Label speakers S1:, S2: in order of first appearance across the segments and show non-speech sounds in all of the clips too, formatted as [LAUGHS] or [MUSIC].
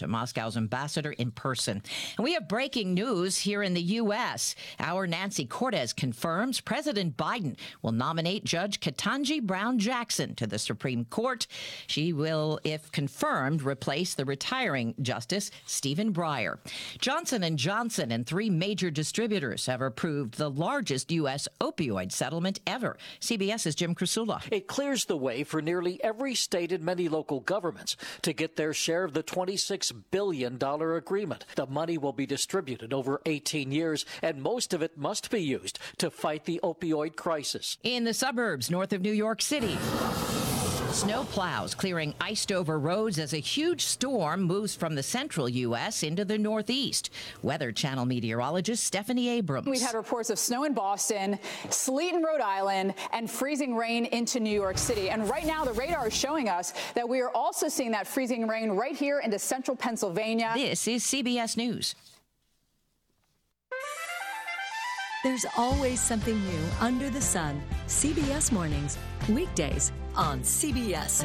S1: to Moscow's ambassador in person. And we have breaking news here in the U.S. Our Nancy Cordes confirms President Biden will nominate Judge Ketanji Brown Jackson to the Supreme Court. She will, if confirmed, replace the retiring Justice Stephen Breyer. Johnson & Johnson and three major distributors have approved the largest U.S. opioid settlement ever. CBS's Jim Krasula.
S2: It clears the way for nearly every state and many local governments to get their share of the $26 billion agreement. The money will be distributed over 18 years, and most of it must be used to fight the opioid crisis.
S1: In the suburbs north of New York City, Snow plows clearing iced over roads as a huge storm moves from the central U.S. into the northeast. Weather Channel meteorologist Stephanie Abrams.
S3: We've had reports of snow in Boston, sleet in Rhode Island, and freezing rain into New York City. And right now, the radar is showing us that we are also seeing that freezing rain right here into central Pennsylvania.
S1: This is CBS News.
S4: There's always something new under the sun. CBS Mornings, weekdays on CBS.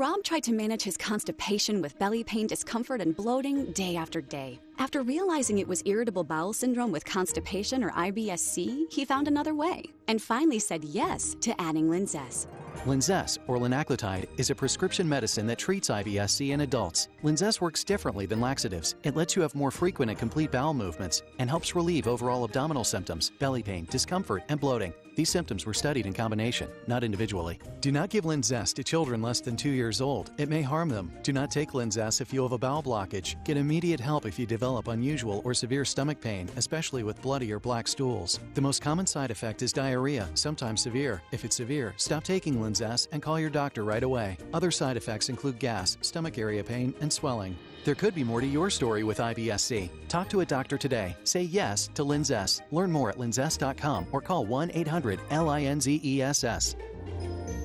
S5: Rob tried to manage his constipation with belly pain, discomfort, and bloating day after day. After realizing it was irritable bowel syndrome with constipation or IBS-C, he found another way and finally said yes to adding Linzess.
S6: Linzess, or linaclotide, is a prescription medicine that treats IBS-C in adults. Linzess works differently than laxatives. It lets you have more frequent and complete bowel movements and helps relieve overall abdominal symptoms, belly pain, discomfort, and bloating. These symptoms were studied in combination, not individually. Do not give Linzess to children less than two years old. It may harm them. Do not take Linzess if you have a bowel blockage. Get immediate help if you develop unusual or severe stomach pain, especially with bloody or black stools. The most common side effect is diarrhea, sometimes severe. If it's severe, stop taking Linzess and call your doctor right away. Other side effects include gas, stomach area pain, and swelling. There could be more to your story with IBS-C. Talk to a doctor today. Say yes to Linzess. Learn more at linzess.com or call 1-800-LINZESS.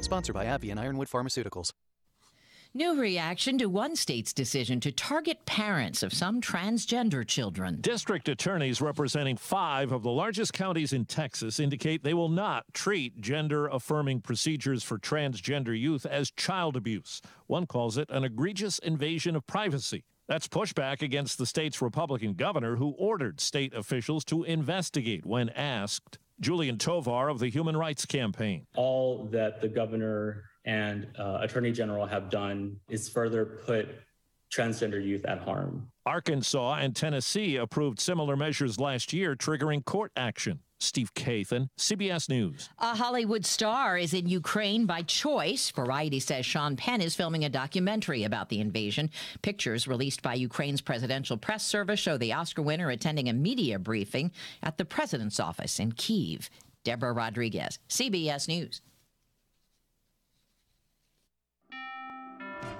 S6: Sponsored by AbbVie and Ironwood Pharmaceuticals.
S1: New reaction to one state's decision to target parents of some transgender children.
S7: District attorneys representing five of the largest counties in Texas indicate they will not treat gender affirming procedures for transgender youth as child abuse. One calls it an egregious invasion of privacy. That's pushback against the state's Republican governor who ordered state officials to investigate when asked. Julian Tovar of the Human Rights Campaign.
S8: All that the governor and uh, attorney general have done is further put transgender youth at harm.
S7: Arkansas and Tennessee approved similar measures last year, triggering court action. Steve Kathan, CBS News.
S1: A Hollywood star is in Ukraine by choice. Variety says Sean Penn is filming a documentary about the invasion. Pictures released by Ukraine's presidential press service show the Oscar winner attending a media briefing at the president's office in Kiev. Deborah Rodriguez, CBS News.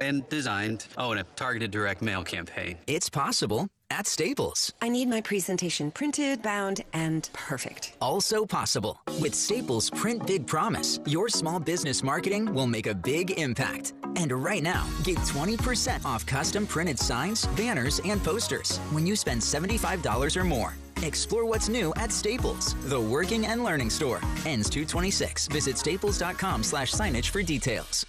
S9: and designed. Oh, and a targeted direct mail campaign.
S10: It's possible at Staples.
S11: I need my presentation printed, bound, and perfect.
S10: Also possible. With Staples Print Big Promise, your small business marketing will make a big impact. And right now, get 20% off custom printed signs, banners, and posters when you spend $75 or more. Explore what's new at Staples, the working and learning store. Ends 226. Visit staples.com slash signage for details.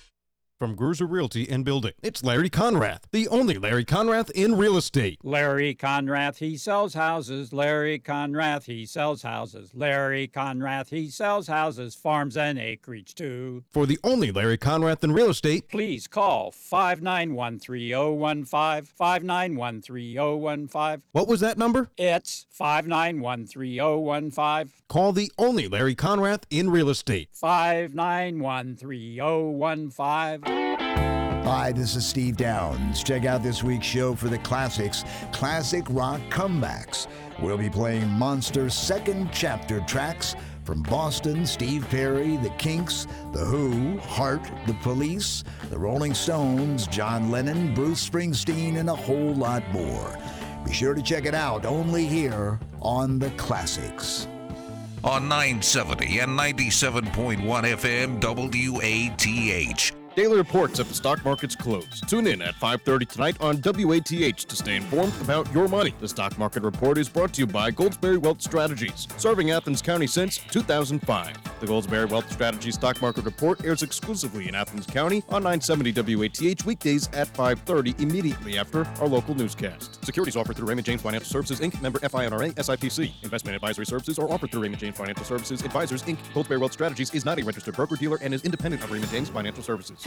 S12: From Gruser Realty and Building, it's Larry Conrath, the only Larry Conrath in real estate.
S13: Larry Conrath, he sells houses. Larry Conrath, he sells houses. Larry Conrath, he sells houses, farms, and acreage too.
S12: For the only Larry Conrath in real estate,
S13: please call 591 3015. 591 3015.
S12: What was that number?
S13: It's 591 3015.
S12: Call the only Larry Conrath in real estate.
S13: 591 3015.
S14: Hi, this is Steve Downs. Check out this week's show for the classics, Classic Rock Comebacks. We'll be playing Monster's second chapter tracks From Boston, Steve Perry, The Kinks, The Who, Heart, The Police, The Rolling Stones, John Lennon, Bruce Springsteen, and a whole lot more. Be sure to check it out only here on The Classics.
S15: On 970 and 97.1 FM WATH.
S12: Daily reports at the stock market's close. Tune in at 5:30 tonight on WATH to stay informed about your money. The stock market report is brought to you by Goldsberry Wealth Strategies, serving Athens County since 2005. The Goldsberry Wealth Strategies stock market report airs exclusively in Athens County on 970 WATH weekdays at 5:30 immediately after our local newscast. Securities offered through Raymond James Financial Services Inc., member FINRA SIPC. Investment advisory services are offered through Raymond James Financial Services Advisors Inc. Goldsberry Wealth Strategies is not a registered broker dealer and is independent of Raymond James Financial Services.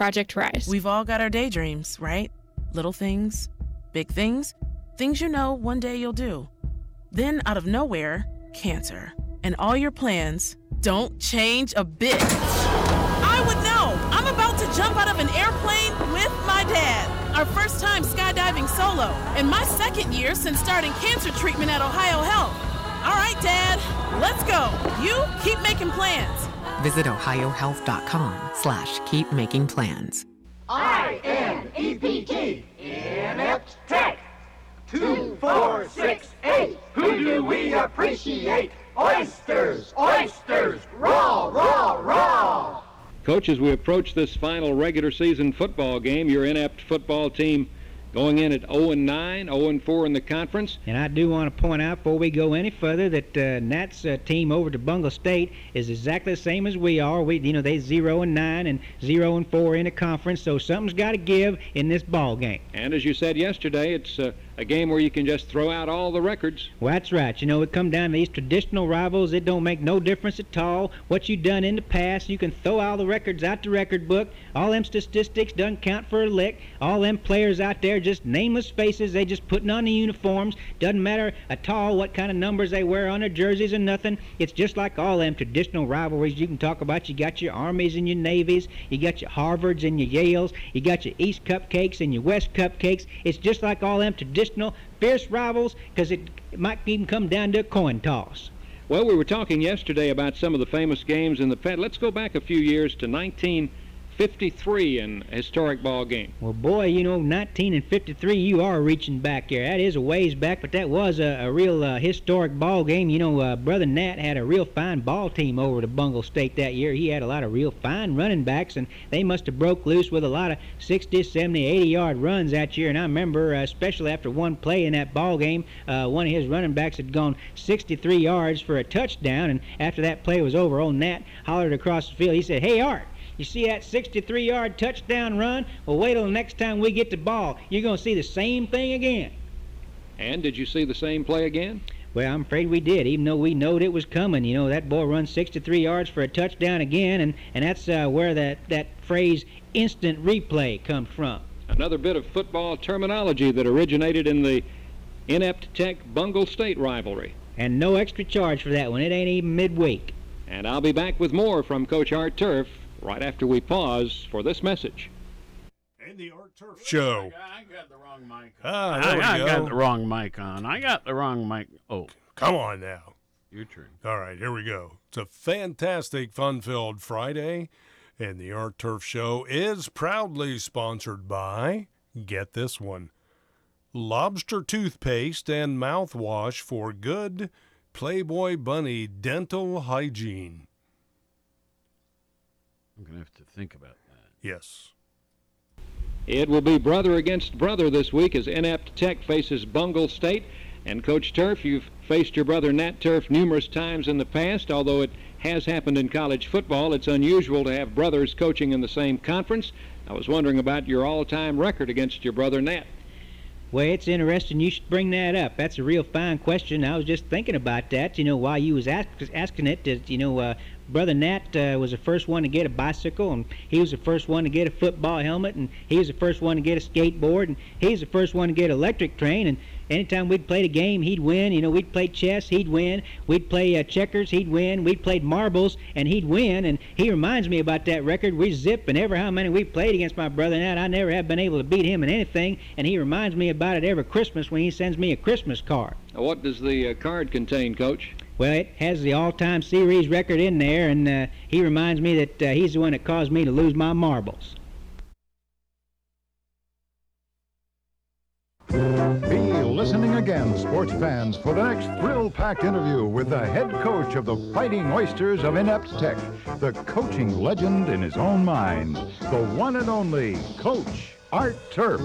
S16: Project Rise.
S17: We've all got our daydreams, right? Little things, big things, things you know one day you'll do. Then, out of nowhere, cancer. And all your plans don't change a bit. I would know! I'm about to jump out of an airplane with my dad. Our first time skydiving solo, and my second year since starting cancer treatment at Ohio Health. All right, Dad, let's go. You keep making plans.
S18: Visit ohiohealth.com slash keep making plans.
S19: I-N-E-P-T, Inept Tech. Two, four, six, eight. Who do we appreciate? Oysters, oysters, raw, raw, raw.
S20: Coach, as we approach this final regular season football game, your inept football team going in at 0 and 9, 0 and 4 in the conference.
S21: And I do want to point out before we go any further that uh, Nat's uh, team over to Bungle State is exactly the same as we are. We, you know, they zero and nine and zero and four in the conference, so something's got to give in this ball game.
S20: And as you said yesterday, it's uh, a game where you can just throw out all the records.
S21: Well, that's right. You know, it come down to these traditional rivals. It don't make no difference at all what you done in the past. You can throw all the records out the record book. All them statistics doesn't count for a lick. All them players out there just nameless faces. They just putting on the uniforms. Doesn't matter at all what kind of numbers they wear on their jerseys or nothing. It's just like all them traditional rivalries you can talk about. You got your armies and your navies. You got your Harvards and your Yales. You got your East cupcakes and your West cupcakes. It's just like all them traditional fierce rivals because it, might even come down to a coin toss.
S20: Well, we were talking yesterday about some of the famous games in the Fed. Let's go back a few years to 1953 in a historic ball game.
S21: Well, boy, you know, 19 and 53, you are reaching back there. That is a ways back, but that was a, a real uh, historic ball game. You know, uh, Brother Nat had a real fine ball team over to Bungle State that year. He had a lot of real fine running backs, and they must have broke loose with a lot of 60, 70, 80 yard runs that year. And I remember, uh, especially after one play in that ball game, uh, one of his running backs had gone 63 yards for a touchdown. And after that play was over, old Nat hollered across the field. He said, Hey, Art. You see that 63 yard touchdown run? Well, wait till the next time we get the ball. You're going to see the same thing again.
S20: And did you see the same play again?
S21: Well, I'm afraid we did, even though we knowed it was coming. You know, that boy runs 63 yards for a touchdown again, and, and that's uh, where that, that phrase instant replay comes from.
S20: Another bit of football terminology that originated in the inept tech Bungle State rivalry.
S21: And no extra charge for that one. It ain't even midweek.
S20: And I'll be back with more from Coach Art Turf right after we pause for this message.
S22: And the Art Turf
S23: Show.
S22: I got the wrong mic.
S23: Ah, there we
S22: I, I
S23: go.
S22: got the wrong mic on. I got the wrong mic. Oh,
S23: Come on now.
S22: your turn.
S23: All right, here we go. It's a fantastic, fun filled Friday, and the Art Turf Show is proudly sponsored by, get this one, Lobster Toothpaste and Mouthwash for good Playboy Bunny dental hygiene.
S22: I'm gonna have to think about that.
S23: Yes.
S20: It will be brother against brother this week as Inept Tech faces Bungle State. And Coach Turf, you've faced your brother Nat Turf numerous times in the past, although it has happened in college football. It's unusual to have brothers coaching in the same conference. I was wondering about your all-time record against your brother Nat.
S21: Well, it's interesting you should bring that up. That's a real fine question. I was just thinking about that, you know, while you was ask, asking it. That, you know, uh, Brother Nat uh, was the first one to get a bicycle, and he was the first one to get a football helmet, and he was the first one to get a skateboard, and he was the first one to get an electric train. And anytime we'd played a game, he'd win. You know, we'd play chess, he'd win. We'd play uh, checkers, he'd win. We'd played marbles, and he'd win. And he reminds me about that record. We zip, and ever how many we played against my brother Nat, I never have been able to beat him in anything. And he reminds me about it every Christmas when he sends me a Christmas card.
S20: What does the uh, card contain, Coach?
S21: Well, it has the all-time series record in there, and uh, he reminds me that uh, he's the one that caused me to lose my marbles.
S24: Be listening again, sports fans, for the next thrill-packed interview with the head coach of the Fighting Oysters of Inept Tech, the coaching legend in his own mind, the one and only Coach Art Turf.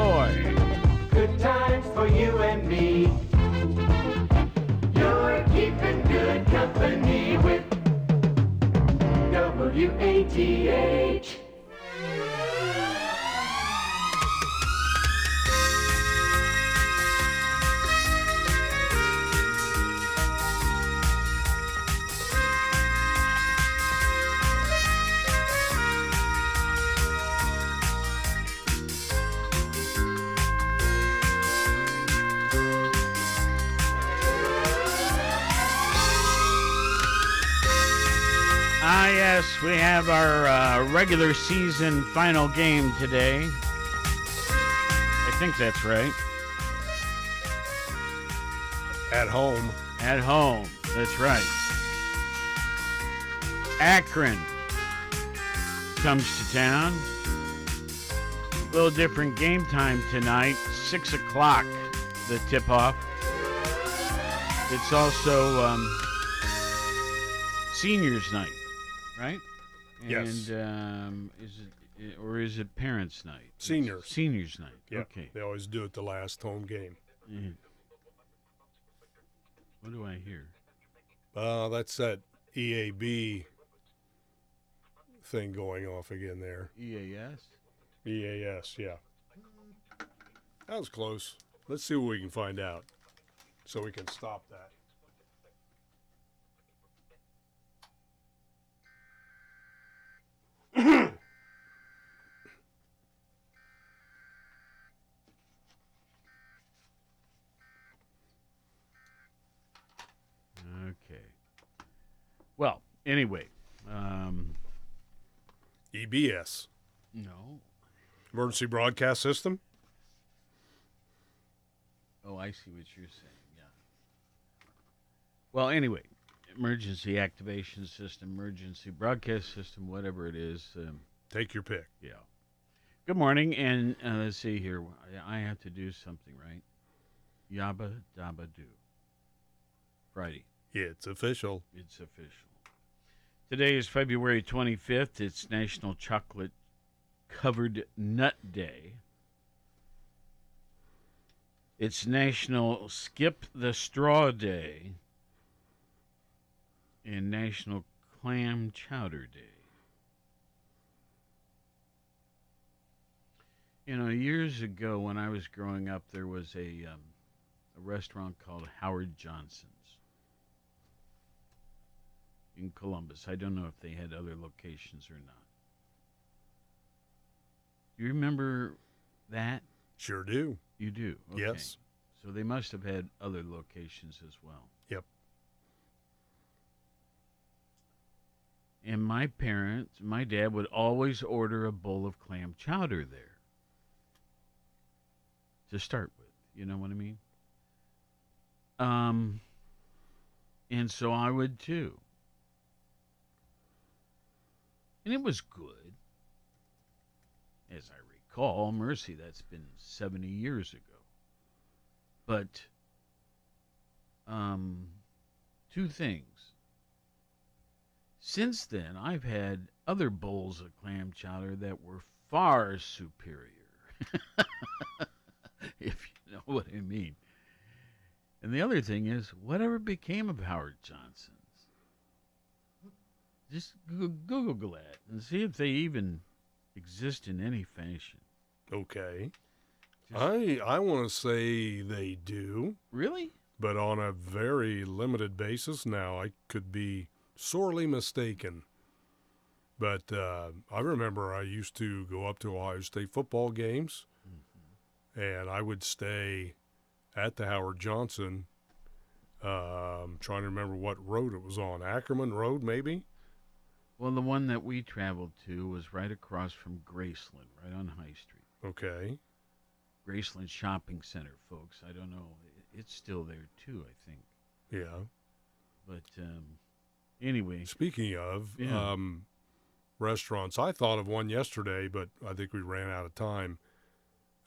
S22: Boy.
S19: Good times for you and me. You're keeping good company with WATH.
S22: Yes, we have our uh, regular season final game today. I think that's right.
S23: At home.
S22: At home. That's right. Akron comes to town. A little different game time tonight. Six o'clock, the tip off. It's also um, seniors night, right?
S23: Yes.
S22: And um, is it or is it parents' night? It's
S23: Seniors.
S22: Seniors night. Okay.
S23: They always do it the last home game.
S22: Yeah. What do I hear?
S23: Uh, that's that EAB thing going off again there.
S22: EAS.
S23: EAS, yeah. That was close. Let's see what we can find out so we can stop that.
S22: Okay. Well, anyway, um,
S23: EBS,
S22: no.
S23: Emergency Broadcast System.
S22: Oh, I see what you're saying. Yeah. Well, anyway, emergency activation system, emergency broadcast system, whatever it is. Um,
S23: Take your pick.
S22: yeah. Good morning, and uh, let's see here. I have to do something, right? Yabba dabba do. Friday.
S23: Yeah, it's official.
S22: It's official. Today is February 25th. It's National Chocolate Covered Nut Day. It's National Skip the Straw Day and National Clam Chowder Day. You know, years ago when I was growing up, there was a, um, a restaurant called Howard Johnson's in Columbus. I don't know if they had other locations or not. Do you remember that?
S23: Sure do.
S22: You do? Okay.
S23: Yes.
S22: So they must have had other locations as well. And my parents, my dad would always order a bowl of clam chowder there to start with. You know what I mean? Um, and so I would too. And it was good. As I recall, Mercy, that's been 70 years ago. But, um, two things. Since then, I've had other bowls of clam chowder that were far superior. [LAUGHS] if you know what I mean. And the other thing is, whatever became of Howard Johnson's? Just Goo- Google that and see if they even exist in any fashion.
S23: Okay. I I want to say they do.
S22: Really?
S23: But on a very limited basis now. I could be sorely mistaken. But uh, I remember I used to go up to Ohio State football games, and I would stay at the Howard Johnson. I'm trying to remember what road it was on. Ackerman Road, maybe.
S22: Well, the one that we traveled to was right across from Graceland, right on High Street.
S23: Okay.
S22: Graceland Shopping Center, folks. I don't know. It's still there too, I think.
S23: Yeah.
S22: But um, anyway,
S23: Speaking of
S22: Yeah.
S23: um, restaurants, I thought of one yesterday, but I think we ran out of time.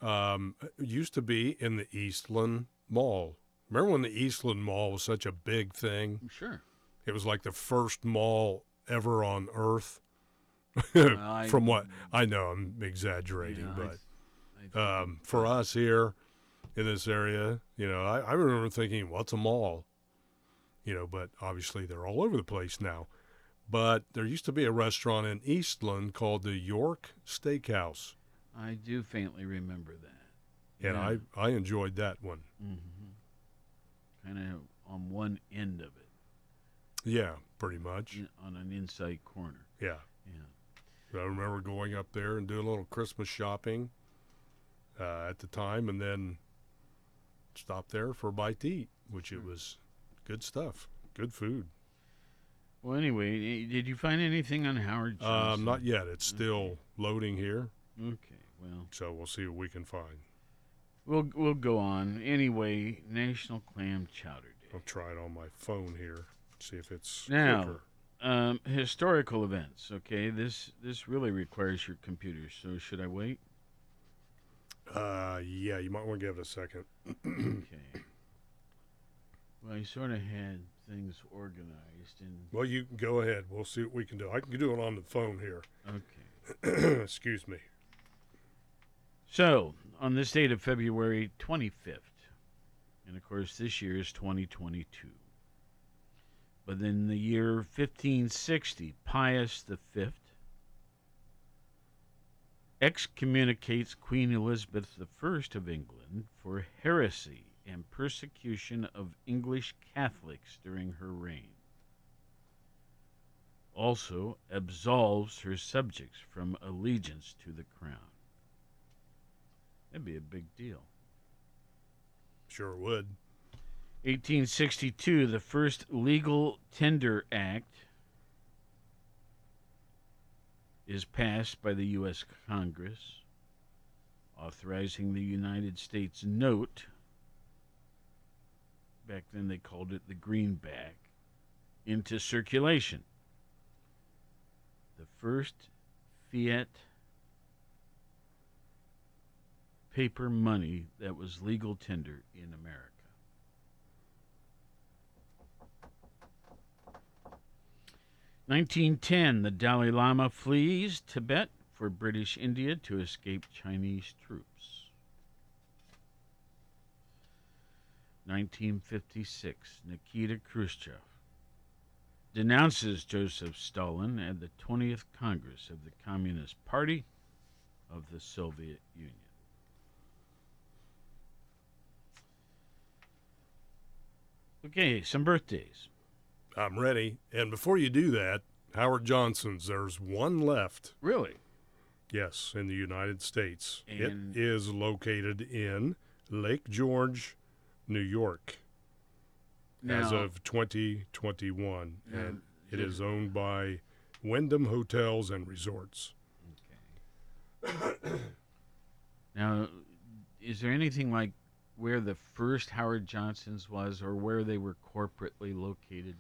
S23: Um, used to be in the Eastland Mall. Remember when the Eastland Mall was such a big thing?
S22: Sure.
S23: It was like the first mall ever on Earth. [LAUGHS]
S22: I-
S23: From what I know, I'm exaggerating,
S22: Yeah, I
S23: but um, for us here in this area, you know, I, I remember thinking, what's a mall? You know, but obviously they're all over the place now. But there used to be a restaurant in Eastland called the York Steakhouse,
S22: I do faintly remember that.
S23: and I, I enjoyed that one.
S22: hmm kind of on one end of it,
S23: Yeah, pretty much.
S22: in, on an inside corner.
S23: Yeah.
S22: Yeah.
S23: I remember going up there and doing a little Christmas shopping uh, at the time, and then stopped there for a bite to eat, which it was good stuff, good food.
S22: Well, anyway, eh, did you find anything on Howard Johnson?
S23: Um, not yet. It's still loading here,
S22: Okay, well,
S23: so we'll see what we can find.
S22: we'll we'll go on. Anyway, National Clam Chowder Day.
S23: I'll try it on my phone here, see if it's
S22: Now, um, historical events. Okay, this this really requires your computer. So should I wait?
S23: Uh, yeah, you might want to give it a second. [CLEARS THROAT]
S22: okay. Well, I sort of had things organized and
S23: Well, you can go ahead. We'll see what we can do. I can do it on the phone here.
S22: okay. [CLEARS THROAT]
S23: Excuse me.
S22: So, on this date of February 25th, and of course this year is 2022, but in the year 1560, Pius V excommunicates Queen Elizabeth I of England for heresy and persecution of English Catholics during her reign. Also absolves her subjects from allegiance to the crown. That'd be a big deal.
S23: Sure would.
S22: 1862, the first Legal Tender Act is passed by the U.S. Congress, authorizing the United States note. Back then they called it the greenback, into circulation. The first fiat paper money that was legal tender in America. Nineteen ten, the Dalai Lama flees Tibet for British India to escape Chinese troops. 1956, Nikita Khrushchev denounces Joseph Stalin at the 20th Congress of the Communist Party of the Soviet Union. Okay, some birthdays.
S23: I'm ready. And before you do that, Howard Johnson's, there's one left.
S22: Really?
S23: Yes, in the United States.
S22: And-
S23: it is located in Lake George, New York, as of 2021.
S22: Now,
S23: and it
S22: there-
S23: is owned by Wyndham Hotels and Resorts. Okay. [COUGHS]
S22: Now, is there anything like where the first Howard Johnson's was or where they were corporately located?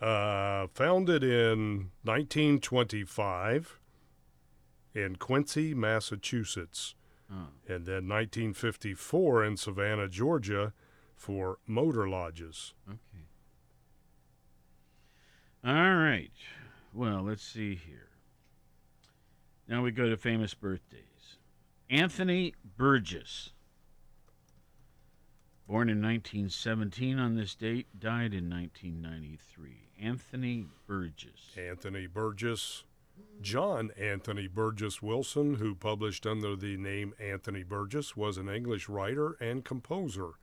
S23: Uh, founded in 1925 in Quincy, Massachusetts.
S22: Oh.
S23: And then 1954 in Savannah, Georgia for motor lodges.
S22: Okay. All right. Well, let's see here. Now we go to famous birthdays. Anthony Burgess. Born in 1917 on this date, died in 1993. Anthony Burgess.
S23: Anthony Burgess, John Anthony Burgess Wilson, who published under the name Anthony Burgess, was an English writer and composer.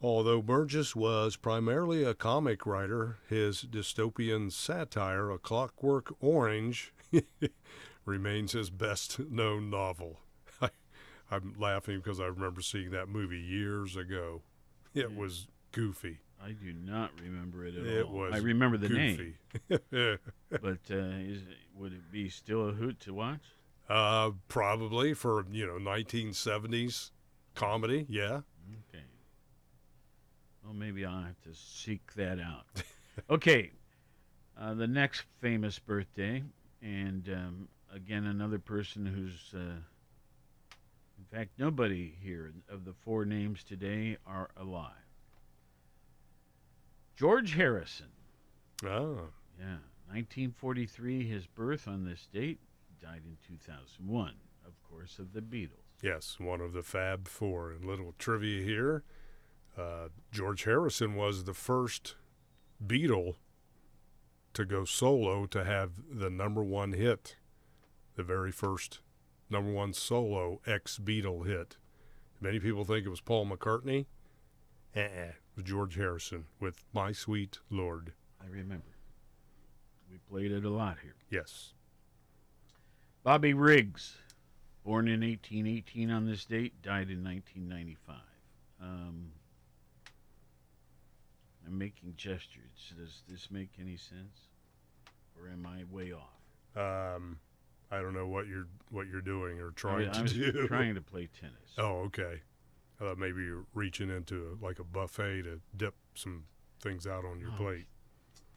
S23: Although Burgess was primarily a comic writer, his dystopian satire, A Clockwork Orange, [LAUGHS] remains his best known novel. [LAUGHS] I, I'm laughing because I remember seeing that movie years ago. It was goofy.
S22: I do not remember it at
S23: It
S22: all.
S23: was
S22: I remember the name.
S23: goofy. [LAUGHS]
S22: but uh, is, would it be still a hoot to watch?
S23: Uh, probably for you know 1970s comedy. Yeah.
S22: Okay. Well, maybe I'll have to seek that out. [LAUGHS] okay. Uh, the next famous birthday, and um, again, another person who's, uh, in fact, nobody here of the four names today are alive. George Harrison.
S23: Oh.
S22: Yeah. 1943, his birth on this date, died in 2001, of course, of the Beatles.
S23: Yes, one of the Fab Four. And little trivia here: uh, George Harrison was the first Beatle to go solo to have the number one hit, the very first number one solo ex Beatle hit. Many people think it was Paul McCartney. Uh-uh. It was George Harrison with "My Sweet Lord."
S22: I remember. We played it a lot here.
S23: Yes.
S22: Bobby Riggs, born in 1818 on this date, died in 1995. Um, I'm making gestures. Does this make any sense, or am I way off?
S23: Um, I don't know what you're what you're doing or trying
S22: I
S23: to
S22: was
S23: do. [LAUGHS]
S22: trying to play tennis.
S23: Oh, okay. I thought maybe you're reaching into like a buffet to dip some things out on your
S22: Oh,
S23: plate.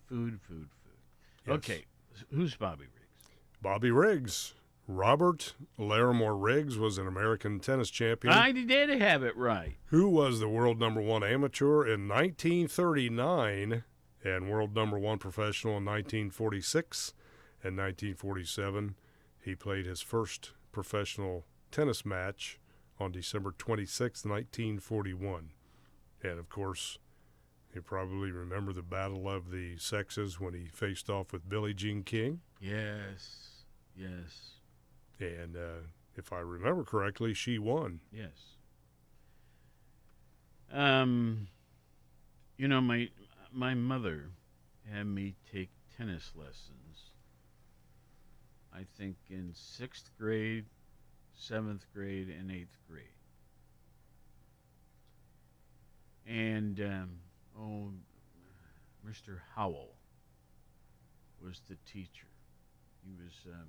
S22: Food, food, food.
S23: Yes.
S22: Okay, who's Bobby Riggs?
S23: Bobby Riggs. Robert Larimore Riggs was an American tennis champion
S22: I did have it right.
S23: who was the world number one amateur in 1939 and world number one professional in 1946 and 1947. He played his first professional tennis match on December 26, 1941. And of course, you probably remember the Battle of the Sexes when he faced off with Billie Jean King.
S22: Yes, yes,
S23: And uh, if I remember correctly, she won.
S22: yes. Um, you know, my my mother had me take tennis lessons. I think in sixth grade, seventh grade, and eighth grade. And um, oh, Mr. Howell was the teacher. He was um,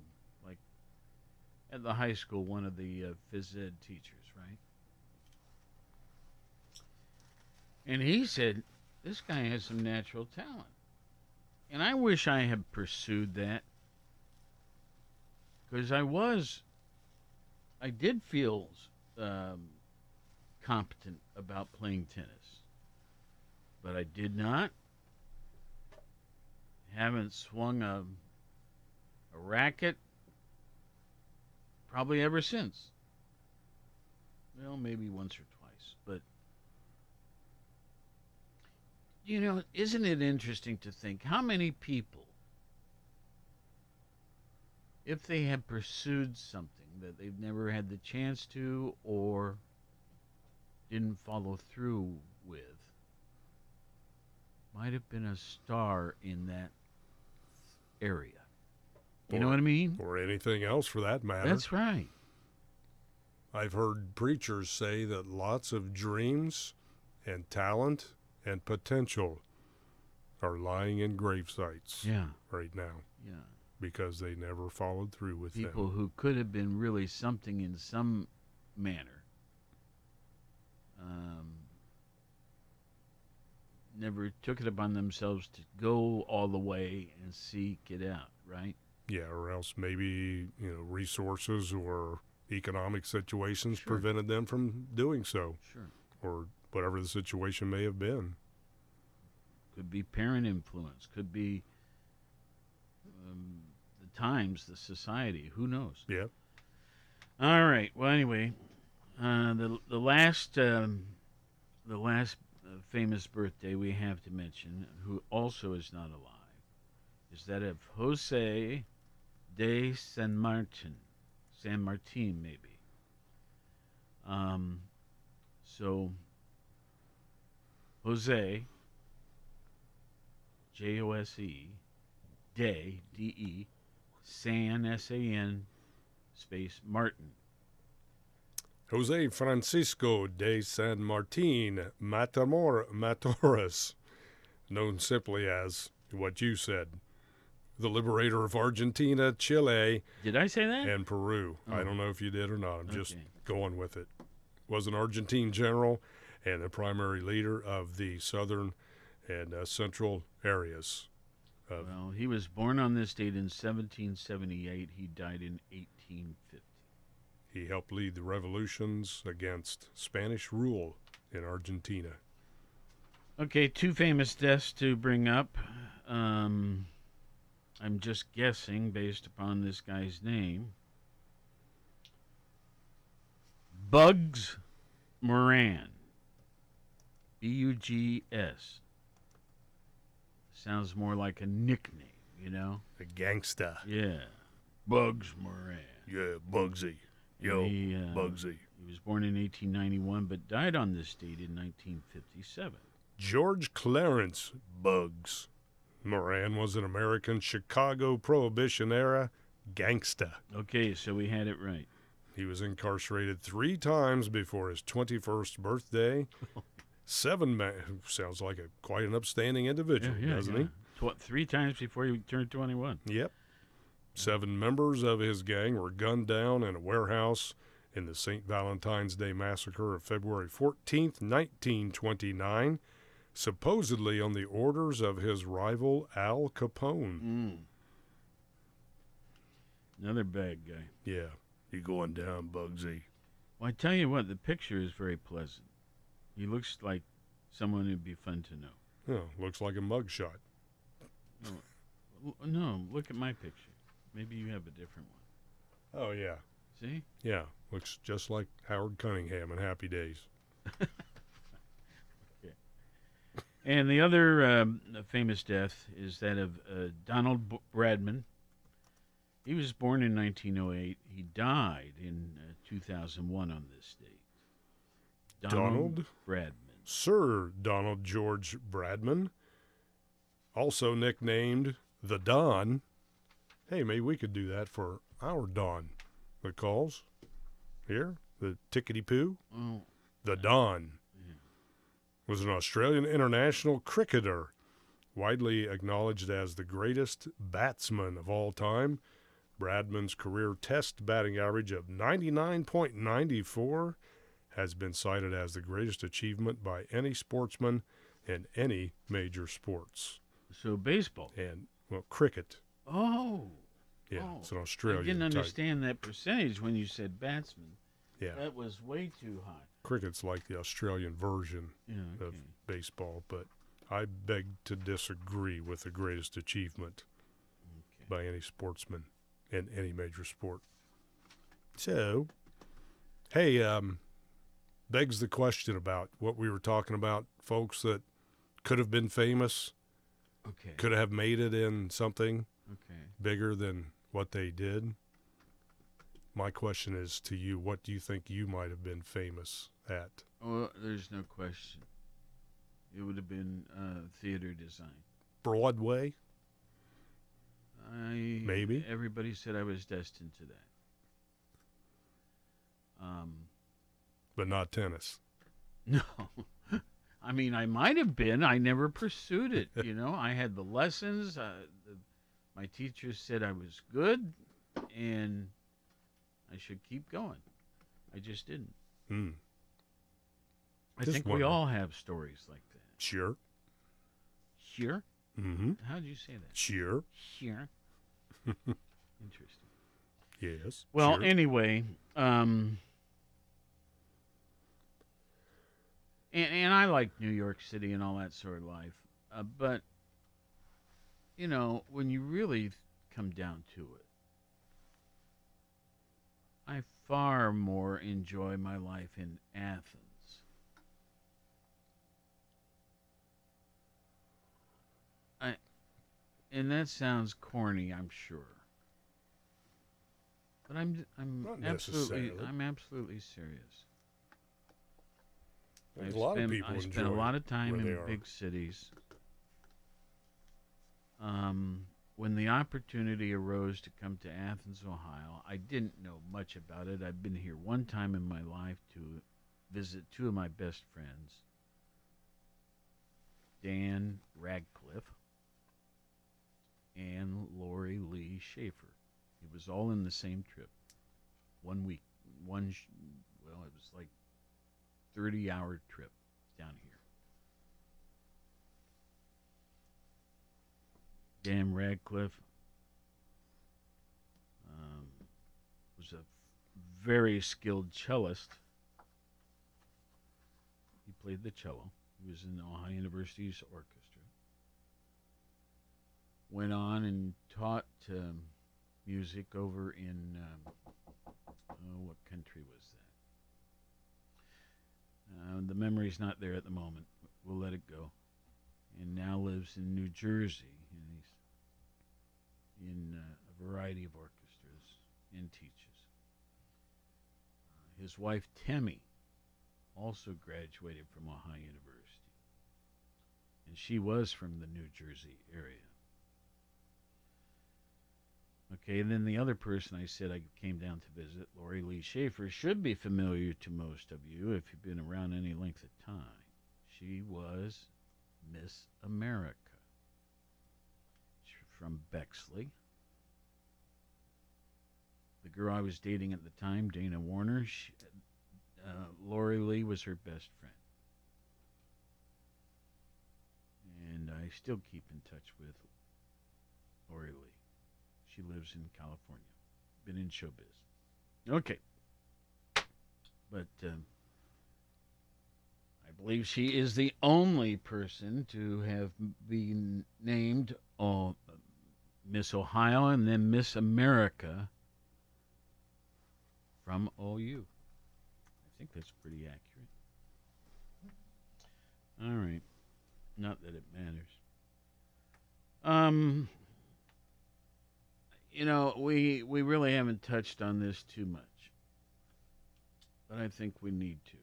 S22: at the high school one of the uh, phys ed teachers, right? And he said, This guy has some natural talent. And I wish I had pursued that. Because I was, I did feel um, competent about playing tennis. But I did not. Haven't swung a, a racket probably ever since. Well, maybe once or twice, but you know, isn't it interesting to think how many people, if they had pursued something that they've never had the chance to or didn't follow through with, might have been a star in that area. You know what I mean?
S23: Or anything else for that matter.
S22: That's right.
S23: I've heard preachers say that lots of dreams and talent and potential are lying in grave sites
S22: Yeah.
S23: right now
S22: Yeah.
S23: because they never followed through with
S22: People
S23: them.
S22: who could have been really something in some manner. Um, never took it upon themselves to go all the way and seek it out, right?
S23: Yeah, or else maybe, you know, resources or economic situations
S22: Sure.
S23: prevented them from doing so.
S22: Sure.
S23: Or whatever the situation may have been.
S22: Could be parent influence, could be um, the times, the society, who knows?
S23: Yeah.
S22: All right. Well, anyway, uh, the the last um, the last uh, famous birthday we have to mention, who also is not alive, is that of Jose de San Martin, San Martin maybe. Um, so Jose, J O S E, de D E, San S A N, space Martin.
S23: Jose Francisco de San Martin Matamor Matamoros, known simply as what you said, the liberator of Argentina, Chile.
S22: Did I say that?
S23: And Peru. I
S22: Oh.
S23: don't know if you did or not. I'm just going with it. Was an Argentine general and the primary leader of the southern and uh, central areas. Of,
S22: Well, he was born on this date in 1778. He died in 1850.
S23: he helped lead the revolutions against Spanish rule in Argentina.
S22: Okay, two famous deaths to bring up. Um, I'm just guessing based upon this guy's name. Bugs Moran. B U G S. Sounds more like a nickname, you know?
S23: A gangsta.
S22: Yeah. Bugs Moran.
S23: Yeah, Bugsy. Yo,
S22: he, uh,
S23: Bugsy.
S22: He was born in 1891 but died on this date in 1957.
S23: George Clarence Bugs. Moran was an American Chicago Prohibition era gangsta.
S22: Okay, so we had it right.
S23: He was incarcerated three times before his 21st birthday. [LAUGHS] Seven ma- sounds like a quite an upstanding individual,
S22: Yeah, yeah,
S23: doesn't
S22: yeah. Tw- three times before he turned 21.
S23: Yep. Seven members of his gang were gunned down in a warehouse in the St. Valentine's Day massacre of February 14th, 1929, supposedly on the orders of his rival Al Capone.
S22: Mm. Another bad guy.
S23: Yeah, you going down, Bugsy.
S22: Well, I tell you what, the picture is very pleasant. He looks like someone who'd be fun to know.
S23: Yeah, looks like a mugshot.
S22: L- No, look at my picture. Maybe you have a different one.
S23: Oh, yeah.
S22: See?
S23: Yeah, looks just like Howard Cunningham in Happy Days. [LAUGHS]
S22: And the other um, famous death is that of uh, Donald B- Bradman. He was born in 1908. He died in uh, 2001 on this date.
S23: Donald
S22: Bradman.
S23: Sir Donald George Bradman, also nicknamed the Don. Hey, maybe we could do that for our Don that calls here, the Tickety Poo.
S22: Oh,
S23: The Don was an Australian international cricketer, widely acknowledged as the greatest batsman of all time. Bradman's career test batting average of 99.94 has been cited as the greatest achievement by any sportsman in any major sports.
S22: So baseball.
S23: And, well, cricket.
S22: Oh.
S23: Yeah,
S22: oh.
S23: it's an Australian
S22: I didn't
S23: type.
S22: understand that percentage when you said batsman.
S23: Yeah.
S22: That was way too high.
S23: Cricket's like the Australian version
S22: Yeah,
S23: of baseball, but I beg to disagree with the greatest achievement by any sportsman in any major sport. So, hey, um, begs the question about what we were talking about, folks that could have been famous,
S22: Okay.
S23: could have made it in something
S22: Okay.
S23: bigger than what they did. My question is to you: What do you think you might have been famous at?
S22: Well, there's no question. It would have been uh, theater design.
S23: Broadway?
S22: I
S23: Maybe.
S22: everybody said I was destined to that. Um,
S23: but not tennis. [LAUGHS]
S22: no, I mean I might have been. I never pursued it. [LAUGHS] You know, I had the lessons. Uh, the, my teachers said I was good, and I should keep going. I just didn't.
S23: Hmm.
S22: I
S23: Just
S22: think we all have stories like that.
S23: Sure.
S22: Sure.
S23: Mm-hmm.
S22: How did you say that?
S23: Sure.
S22: Sure. [LAUGHS] Interesting.
S23: Yes.
S22: Well,
S23: sure.
S22: anyway, um, and, and I like New York City and all that sort of life, uh, but you know, when you really come down to it, far more enjoy my life in Athens. I, and that sounds corny, I'm sure. But I'm I'm
S23: Not
S22: absolutely. I'm absolutely serious.
S23: A lot of people
S22: I
S23: enjoy
S22: a lot of time in big cities. Um, when the opportunity arose to come to Athens, Ohio, I didn't know much about it. I've been here one time in my life to visit two of my best friends, Dan Radcliffe and Laurie Lea Schaefer. It was all in the same trip. One week, one, well, it was like 30 hour trip down here. Dan Radcliffe um, was a very skilled cellist. He played the cello. He was in Ohio University's orchestra. Went on and taught um, music over in um, oh, what country was that? Uh, the memory's not there at the moment. We'll let it go. And now lives in New Jersey, in uh, a variety of orchestras and teaches. Uh, his wife Temmie also graduated from Ohio University, and she was from the New Jersey area. Okay, and then the other person I said I came down to visit, Laurie Lea Schaefer, should be familiar to most of you if you've been around any length of time. She was Miss America from Bexley. The girl I was dating at the time, Dana Warner, she, uh, Laurie Lea was her best friend. And I still keep in touch with Laurie Lea. She lives in California. Been in showbiz. Okay. But um, I believe she is the only person to have been named uh, Miss Ohio and then Miss America from OU. I think that's pretty accurate. All right. Not that it matters. Um, you know, we we really haven't touched on this too much, but I think we need to.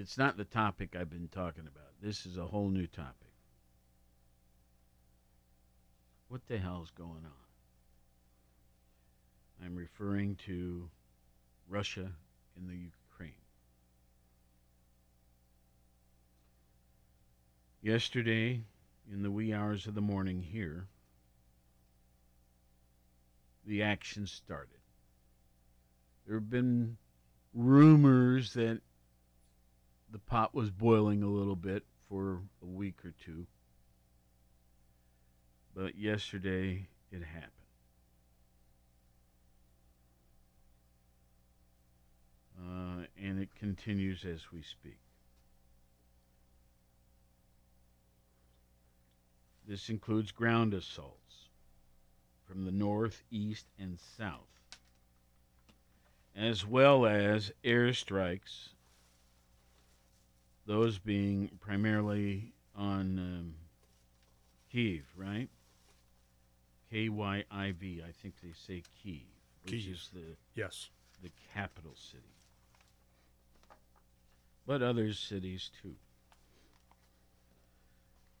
S22: It's not the topic I've been talking about. This is a whole new topic. What the hell's going on? I'm referring to Russia and the Ukraine. Yesterday, in the wee hours of the morning here, the action started. There have been rumors that the pot was boiling a little bit for a week or two. But yesterday it happened. Uh, and it continues as we speak. This includes ground assaults from the north, east, and south, as well as airstrikes, those being primarily on um, Kiev, right? K Y I V, I think they say Kiev, which
S23: Kyiv.
S22: is the
S23: Yes.
S22: the capital city. But other cities too.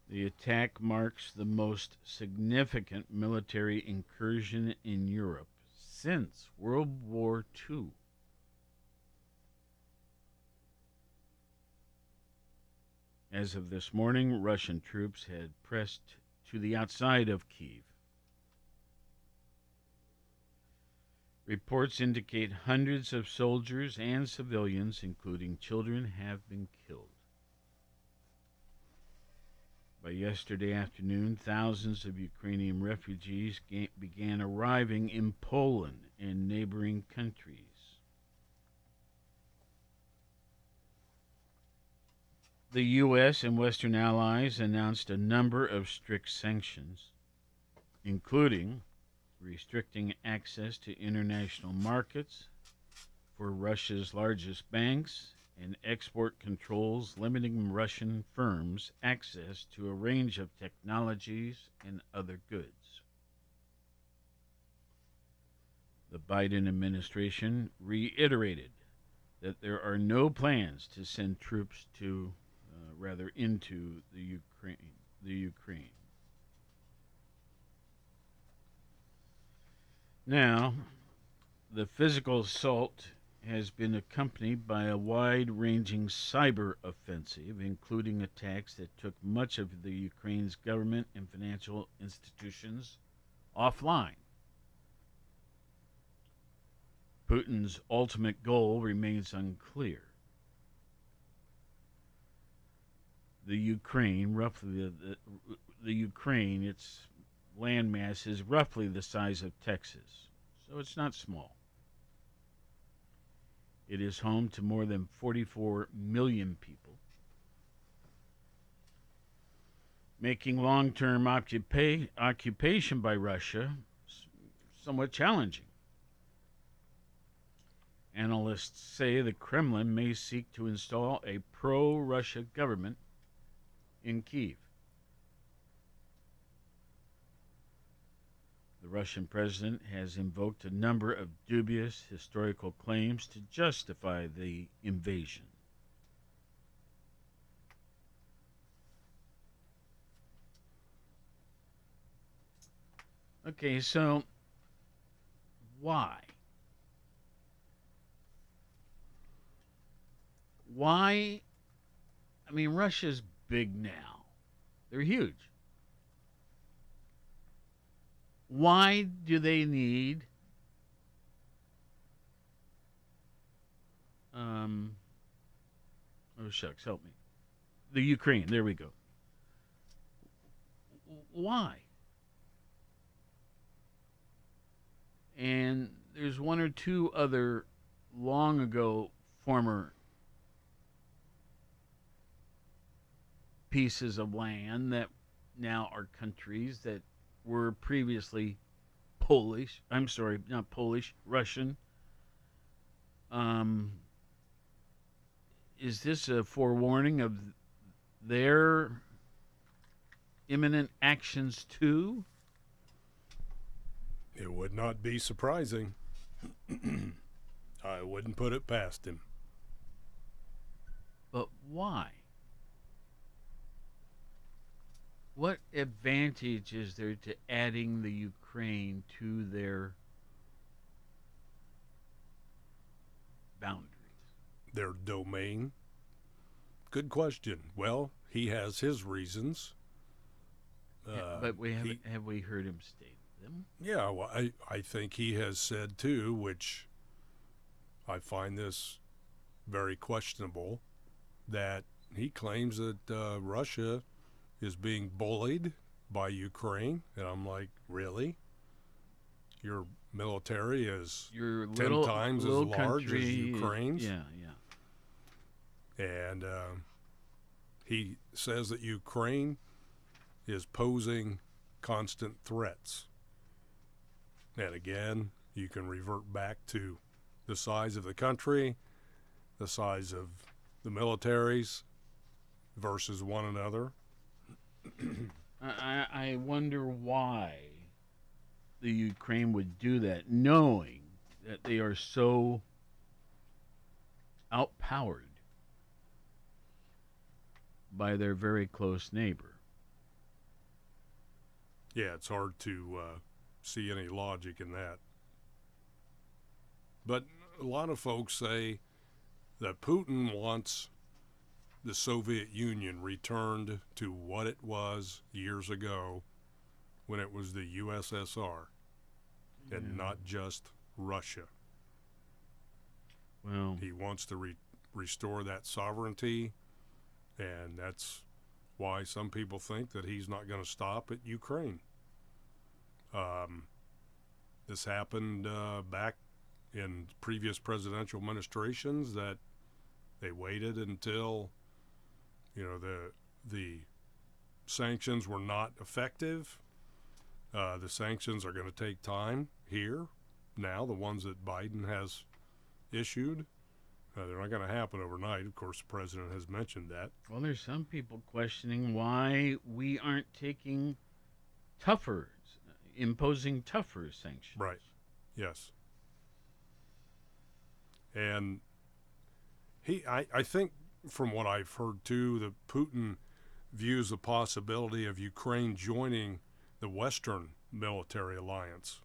S22: The attack marks the most significant military incursion in Europe since World War II. As of this morning, Russian troops had pressed to the outside of Kiev. Reports indicate hundreds of soldiers and civilians, including children, have been killed. By yesterday afternoon, thousands of Ukrainian refugees ga- began arriving in Poland and neighboring countries. The U.S. and Western allies announced a number of strict sanctions, including restricting access to international markets for Russia's largest banks and export controls limiting Russian firms access to a range of technologies and other goods. The Biden administration reiterated that there are no plans to send troops to, uh, rather, into the Ukraine. The Ukraine. Now, the physical assault has been accompanied by a wide ranging cyber offensive, including attacks that took much of the Ukraine's government and financial institutions offline. Putin's ultimate goal remains unclear. The Ukraine, roughly the, the, the Ukraine, its landmass is roughly the size of Texas, so it's not small. It is home to more than 44 million people, making long term occupa- occupation by Russia somewhat challenging. Analysts say the Kremlin may seek to install a pro Russia government in Kiev. The Russian president has invoked a number of dubious historical claims to justify the invasion. Okay, so why? Why? I mean, Russia's big now. They're huge. Why do they need um oh shucks, help me. The Ukraine, there we go. Why? And there's one or two other long ago former pieces of land that now are countries that were previously Polish. I'm sorry, not Polish, Russian. Um, is this a forewarning of their imminent actions too?
S23: It would not be surprising. [CLEARS THROAT] I wouldn't put it past him.
S22: But why? What advantage is there to adding the Ukraine to their boundaries?
S23: Their domain? Good question. Well, he has his reasons. Uh,
S22: but we haven't
S23: he-
S22: have we heard him state them?
S23: Yeah, well, I, I think he has said too, which I find this very questionable, that he claims that uh, Russia is being bullied by Ukraine. And I'm like, really? Your military is
S22: Your
S23: 10
S22: little-
S23: times as
S22: little
S23: large as Ukraine's?
S22: yeah,
S23: yeah. And uh, he says that Ukraine is posing constant threats. And again, you can revert back to the size of the country, the size of the militaries versus one another.
S22: I, I wonder why the Ukraine would do that, knowing that they are so outpowered by their very close neighbor.
S23: Yeah, it's hard to uh, see any logic in that. But a lot of folks say that Putin wants the Soviet Union returned to what it was years ago when it was the USSR and not just Russia.
S22: Well,
S23: he wants to re- restore that sovereignty, and that's why some people think that he's not going to stop at Ukraine. Um, this happened uh, back in previous presidential administrations that they waited until you know the the sanctions were not effective. Uh, the sanctions are going to take time here now. The ones that Biden has issued, uh, they're not going to happen overnight. Of course, the president has mentioned that.
S22: Well, there's some people questioning why we aren't taking tougher, imposing tougher sanctions.
S23: Right. Yes. And he, I, I think from what I've heard too, that Putin views the possibility of Ukraine joining the Western military alliance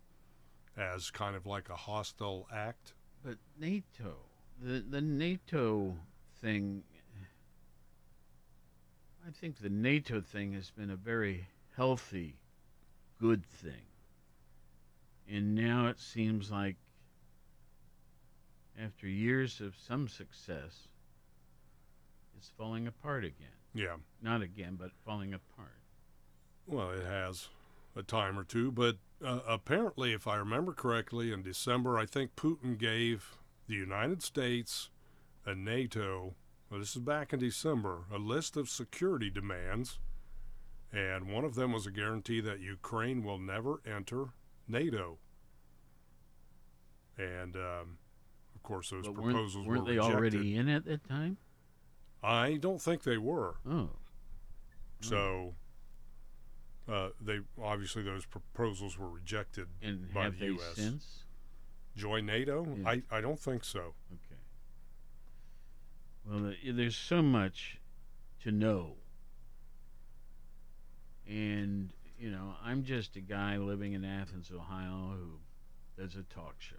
S23: as kind of like a hostile act.
S22: But NATO, the the NATO thing, I think the NATO thing has been a very healthy, good thing. And now it seems like after years of some success, it's falling apart again.
S23: Yeah.
S22: Not again, but falling apart.
S23: Well, it has a time or two, but uh, apparently, if I remember correctly, in December, I think Putin gave the United States and NATO, well, this is back in December, a list of security demands, and one of them was a guarantee that Ukraine will never enter NATO. And um, of course, those
S22: But weren't-
S23: proposals
S22: weren't
S23: were
S22: they
S23: rejected.
S22: already in at that time?
S23: I don't think they were.
S22: Oh.
S23: So uh, they obviously those proposals were rejected
S22: And
S23: by
S22: have
S23: the
S22: they
S23: U.S.
S22: since?
S23: Join NATO?
S22: Yeah.
S23: I, I don't think so.
S22: Okay. Well, th- there's so much to know. And, you know, I'm just a guy living in Athens, Ohio, who does a talk show.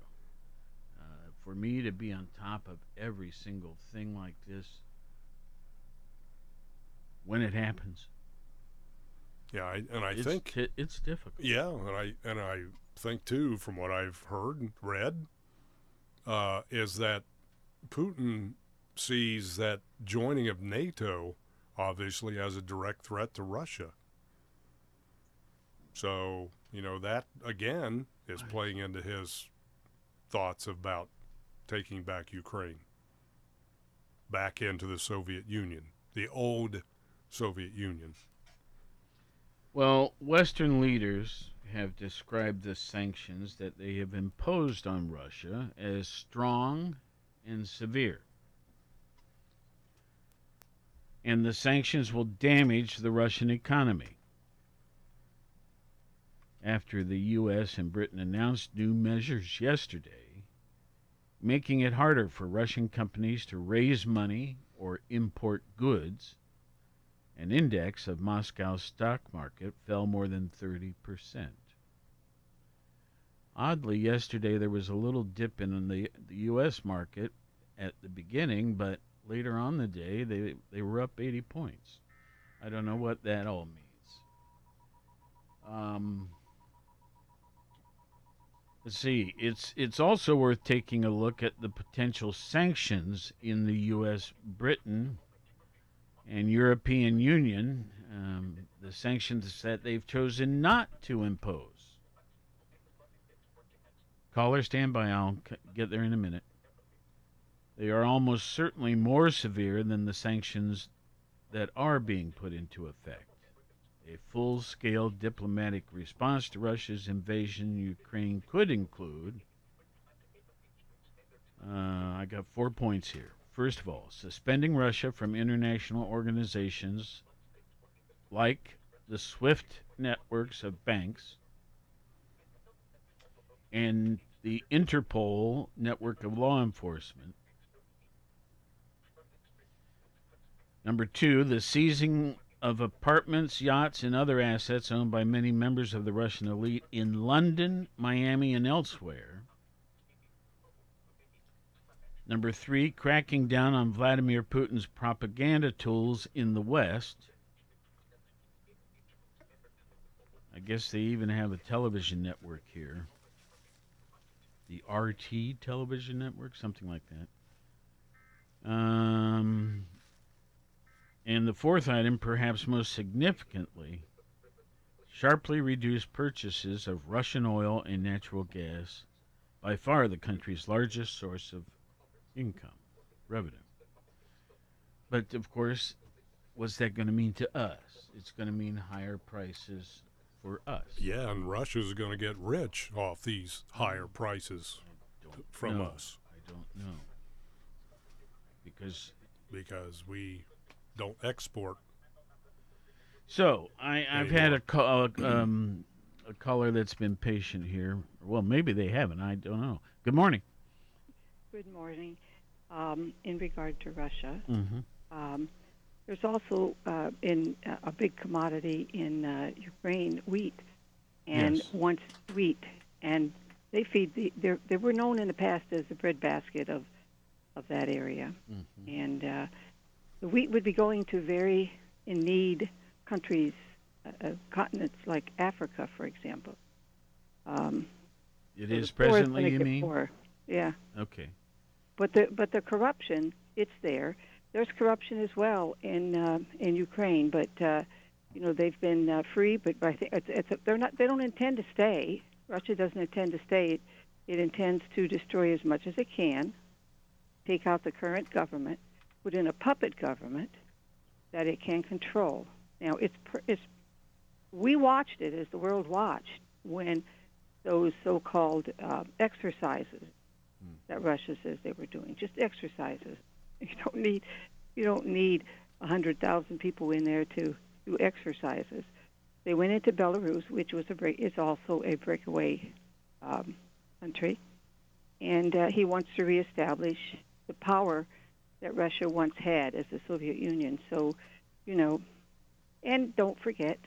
S22: Uh, for me to be on top of every single thing like this, when it happens,
S23: Yeah, I, and I
S22: it's
S23: think
S22: ti- it's difficult.
S23: yeah, and I and I think too, from what I've heard and read, uh, is that Putin sees that joining of NATO obviously as a direct threat to Russia. So you know that again is playing into his thoughts about taking back Ukraine back into the Soviet Union, the old Soviet Union.
S22: Well, Western leaders have described the sanctions that they have imposed on Russia as strong and severe. And the sanctions will damage the Russian economy. After the U.S. and Britain announced new measures yesterday, making it harder for Russian companies to raise money or import goods, an index of Moscow's stock market fell more than 30%. Oddly, yesterday there was a little dip in the, the U.S. market at the beginning, but later on the day they, they were up 80 points. I don't know what that all means. Um, let's see. It's it's also worth taking a look at the potential sanctions in the U.S., Britain, and European Union, um, the sanctions that they've chosen not to impose. Caller, stand by. I'll get there in a minute. They are almost certainly more severe than the sanctions that are being put into effect. A full scale diplomatic response to Russia's invasion Ukraine could include. Uh, I got four points here. First of all, suspending Russia from international organizations like the SWIFT networks of banks and the Interpol network of law enforcement. Number two, the seizing of apartments, yachts, and other assets owned by many members of the Russian elite in London, Miami, and elsewhere. Number three, cracking down on Vladimir Putin's propaganda tools in the West. I guess they even have a television network here. The RT television network, something like that. Um, and the fourth item, perhaps most significantly, sharply reduced purchases of Russian oil and natural gas, by far the country's largest source of income, revenue. But of course, what's that going to mean to us? It's going to mean higher prices for us.
S23: Yeah, and Russia's going to get rich off these higher prices from
S22: know.
S23: us
S22: I don't know. Because
S23: because we don't export.
S22: So I, I've had a, call, [CLEARS THROAT] um, a caller that's been patient here. Well, maybe they haven't. I don't know. Good morning.
S25: Good morning. Um, in regard to Russia,
S22: Mhm.
S25: um, there's also uh, in uh, a big commodity in uh, Ukraine, wheat, and
S22: Yes.
S25: once wheat, and they feed the. They were known in the past as the breadbasket of of that area, and uh, the wheat would be going to very in need countries, uh, uh, continents like Africa, for example. Um,
S22: It
S25: so
S22: is presently, you mean?
S25: poorer. Yeah.
S22: Okay.
S25: But the but the corruption, it's there. There's corruption as well in uh, in Ukraine, but uh, you know they've been uh, free. But I think it's, it's they're not. They don't intend to stay. Russia doesn't intend to stay. It, it intends to destroy as much as it can, take out the current government, put in a puppet government that it can control. Now it's it's we watched it as the world watched when those so-called uh, exercises that Russia says they were doing, just exercises. [LAUGHS] You don't need you don't need a hundred thousand people in there to do exercises. They went into Belarus, which was a break, is also a breakaway um, country, and uh, he wants to reestablish the power that Russia once had as the Soviet Union. So, you know, and don't forget,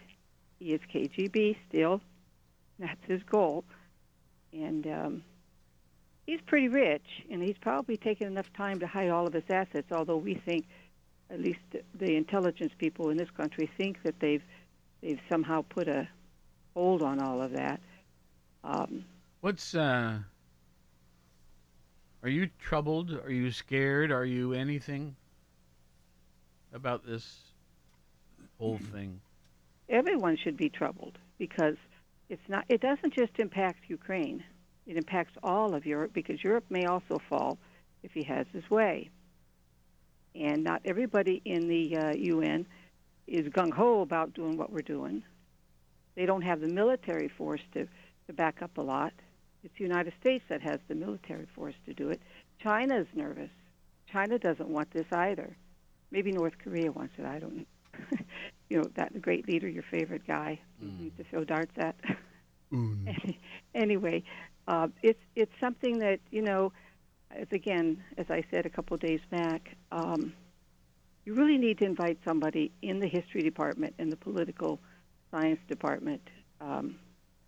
S25: he is KGB still. That's his goal, and um, he's pretty rich, and he's probably taken enough time to hide all of his assets. Although we think, at least the intelligence people in this country think that they've they've somehow put a hold on all of that. Um,
S22: What's uh Are you troubled? Are you scared? Are you anything about this whole thing?
S25: everyone should be troubled because it's not. It doesn't just impact Ukraine; it impacts all of Europe because Europe may also fall if he has his way. And not everybody in the uh, UN is gung ho about doing what we're doing. They don't have the military force to, to back up a lot. It's the United States that has the military force to do it. China's nervous. China doesn't want this either. Maybe North Korea wants it. I don't know. [LAUGHS] you know, that great leader, your favorite guy, to throw darts at. [LAUGHS] anyway, uh, it's it's something that you know, as again, as I said a couple of days back, um, you really need to invite somebody in the history department and the political science department. Um,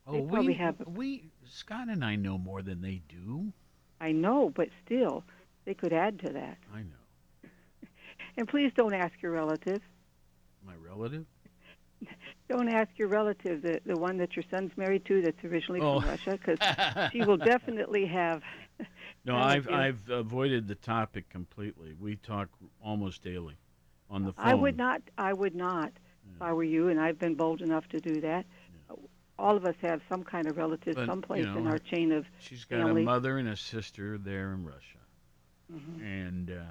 S22: Oh, we
S25: have.
S22: we Scott and I know more than they do.
S25: I know, but still, they could add to that.
S22: I know. [LAUGHS]
S25: And please don't ask your relative.
S22: My relative? [LAUGHS]
S25: Don't ask your relative, the the one that your son's married to, that's originally
S22: Oh.
S25: from Russia, because [LAUGHS] she will definitely have. [LAUGHS]
S22: No, I've I've avoided the topic completely. We talk almost daily on the phone.
S25: I would not. I would not. If I were you, and I've been bold enough to do that. All of us have some kind of relative
S22: But, you
S25: someplace in our chain of
S22: She's got
S25: family.
S22: a mother and a sister there in Russia,
S25: Mhm.
S22: and uh,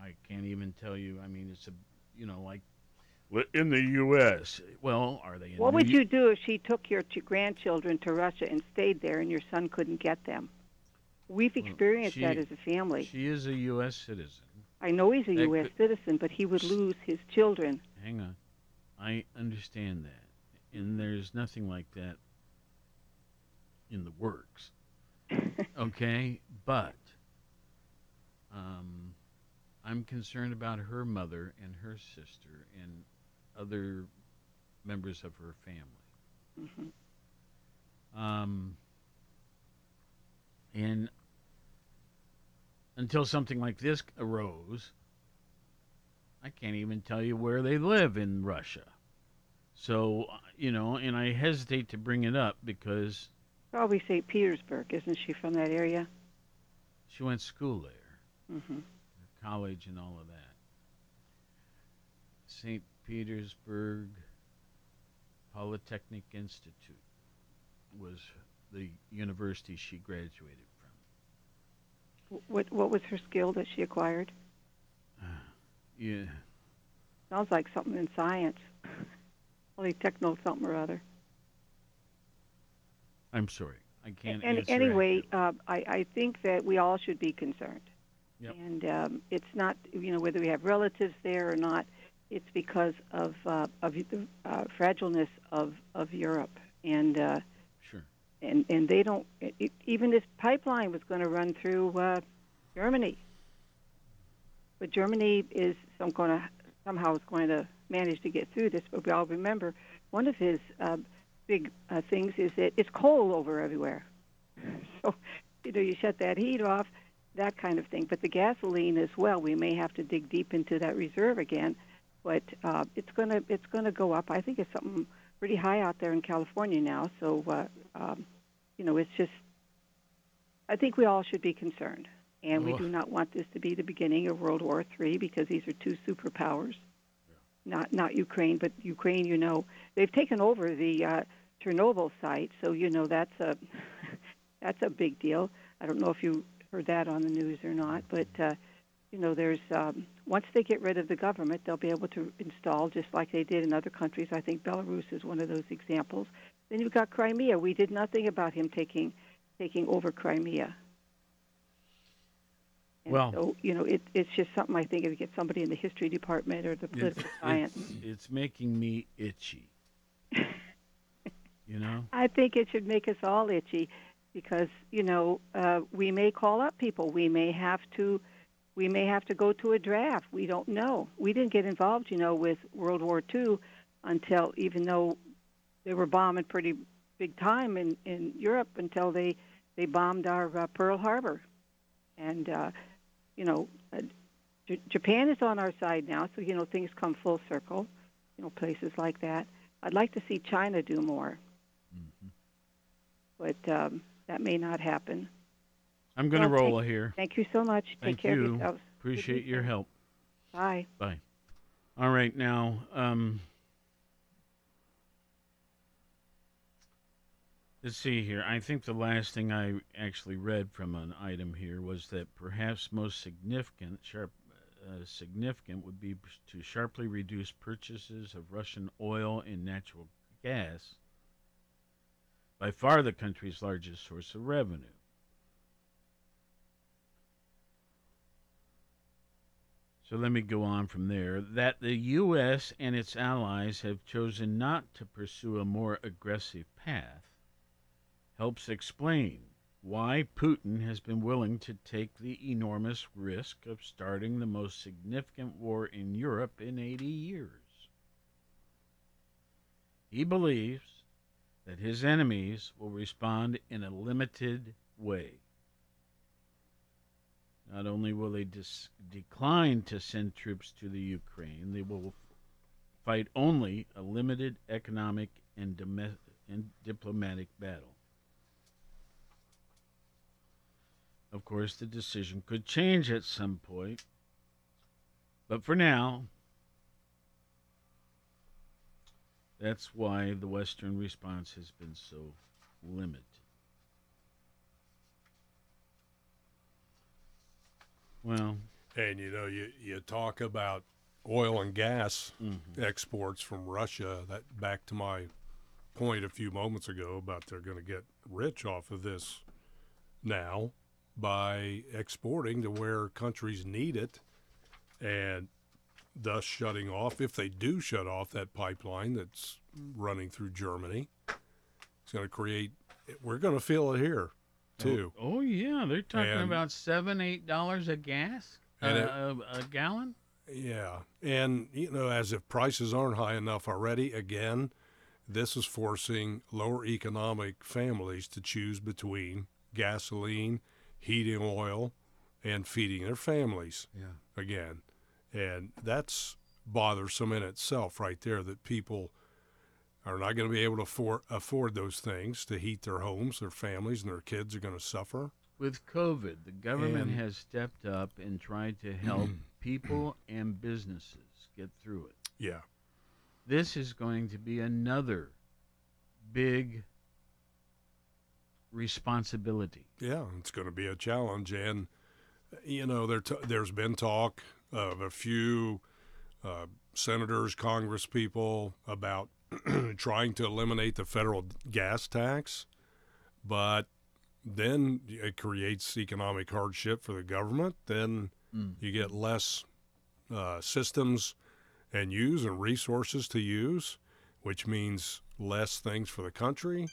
S22: I can't even tell you. I mean, it's a you know like in the U.S. Well, are they? In
S25: What
S22: New
S25: would
S22: Yo-
S25: you do if she took your ch- grandchildren to Russia and stayed there, and your son couldn't get them? We've experienced
S22: she-
S25: that as a family.
S22: She is a U.S. citizen.
S25: I know he's a
S22: that
S25: U.S.
S22: could-
S25: citizen, but he would lose his children.
S22: Hang on, I understand that, and there's nothing like that in the works. [LAUGHS] okay, but um, I'm concerned about her mother and her sister and other members of her family.
S25: Mhm.
S22: Um, and until something like this arose, I can't even tell you where they live in Russia. So, uh, you know, and I hesitate to bring it up because
S25: Probably St. Petersburg, isn't she from that area?
S22: she went to school there,
S25: hmm
S22: college and all of that. St. Petersburg Polytechnic Institute was the university she graduated from.
S25: What What was her skill that she acquired?
S22: Yeah.
S25: Sounds like something in science. [LAUGHS] Polytechno something or other.
S22: I'm sorry. I can't answer
S25: anyway, uh, I, I think that we all should be concerned.
S22: Yep.
S25: And um, it's not, you know, whether we have relatives there or not. It's because of uh, of the uh, fragileness of of Europe, and uh,
S22: Sure.
S25: and and they don't. It, even this pipeline was going to run through uh, Germany, but Germany is some going to somehow is going to manage to get through this. But we all remember one of his uh, big uh, things is that it's coal over everywhere. [LAUGHS] So you know you shut that heat off, that kind of thing. But the gasoline as well, we may have to dig deep into that reserve again. But uh, it's gonna it's gonna go up. I think it's something pretty high out there in California now. So uh, um, you know it's just. I think we all should be concerned, and we do not want this to be the beginning of World War III because these are two superpowers. Not not Ukraine, but Ukraine. You know they've taken over the uh, Chernobyl site, so you know that's a [LAUGHS] that's a big deal. I don't know if you heard that on the news or not, but uh, you know, there's um, once they get rid of the government, they'll be able to install just like they did in other countries. I think Belarus is one of those examples. Then you've got Crimea. We did nothing about him taking taking over Crimea. And
S22: Well-
S25: so you know, it, it's just something I think if you get somebody in the history department or the
S22: It's,
S25: political science.
S22: it's, it's making me itchy. [LAUGHS] you know?
S25: I think it should make us all itchy because you know uh, we may call up people. We may have to we may have to go to a draft. We don't know. We didn't get involved, you know, with World War II until even though they were bombing pretty big time in in Europe until they they bombed our uh, Pearl Harbor, and uh, you know. Uh, J- Japan is on our side now, so you know things come full circle. You know places like that. I'd like to see China do more but um, that may not happen.
S22: I'm going to
S25: Well,
S22: roll
S25: thank-
S22: here.
S25: Thank you so much.
S22: Thank
S25: Take care
S22: you.
S25: of yourselves.
S22: Appreciate your help.
S25: Bye.
S22: Bye. All right, now, um, let's see here. I think the last thing I actually read from an item here was that perhaps most significant, sharp, uh, significant would be to sharply reduce purchases of Russian oil and natural gas, by far the country's largest source of revenue. So let me go on from there. That the U.S. and its allies have chosen not to pursue a more aggressive path helps explain why Putin has been willing to take the enormous risk of starting the most significant war in Europe in 80 years. He believes that his enemies will respond in a limited way. Not only will they dis- decline to send troops to the Ukraine, they will fight only a limited economic and, dome- and diplomatic battle. Of course, the decision could change at some point, but for now, that's why the Western response has been so limited. Well,
S23: And you know, you you talk about oil and gas
S22: Mm-hmm.
S23: exports from Russia. That back to my point a few moments ago about they're going to get rich off of this now by exporting to where countries need it, and thus shutting off. If they do shut off that pipeline that's running through Germany, it's going to create. We're going to feel it here, too.
S22: Oh, oh, yeah, they're talking
S23: And-
S22: about seven, eight dollars a gas, uh,
S23: it-
S22: a, a gallon.
S23: Yeah, and you know, as if prices aren't high enough already, again, this is forcing lower economic families to choose between gasoline, heating oil, and feeding their families.
S26: Yeah.
S23: Again, and that's bothersome in itself, right there. That people are not going to be able to afford afford those things to heat their homes, their families, and their kids are going to suffer.
S22: With COVID, the government
S23: And-
S22: has stepped up and tried to help [CLEARS THROAT] people and businesses get through it.
S23: Yeah.
S22: This is going to be another big responsibility.
S23: Yeah, it's going to be a challenge, and you know there t- there's been talk of a few uh, senators, Congress people about [CLEARS THROAT] trying to eliminate the federal gas tax, but then it creates economic hardship for the government. Then
S22: Mm.
S23: you get less uh, systems and use and resources to use, which means less things for the country.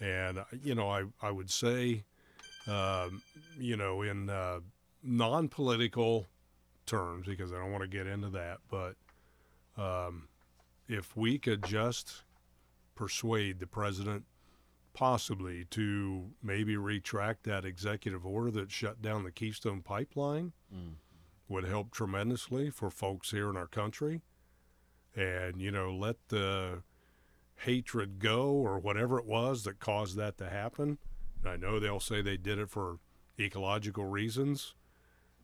S23: And, uh, you know, I, I would say, um, you know, in uh, non political terms, because I don't want to get into that, but um, if we could just persuade the president possibly to maybe retract that executive order that shut down the Keystone Pipeline
S22: Mm.
S23: would help tremendously for folks here in our country. And, you know, let the hatred go or whatever it was that caused that to happen. And I know they'll say they did it for ecological reasons,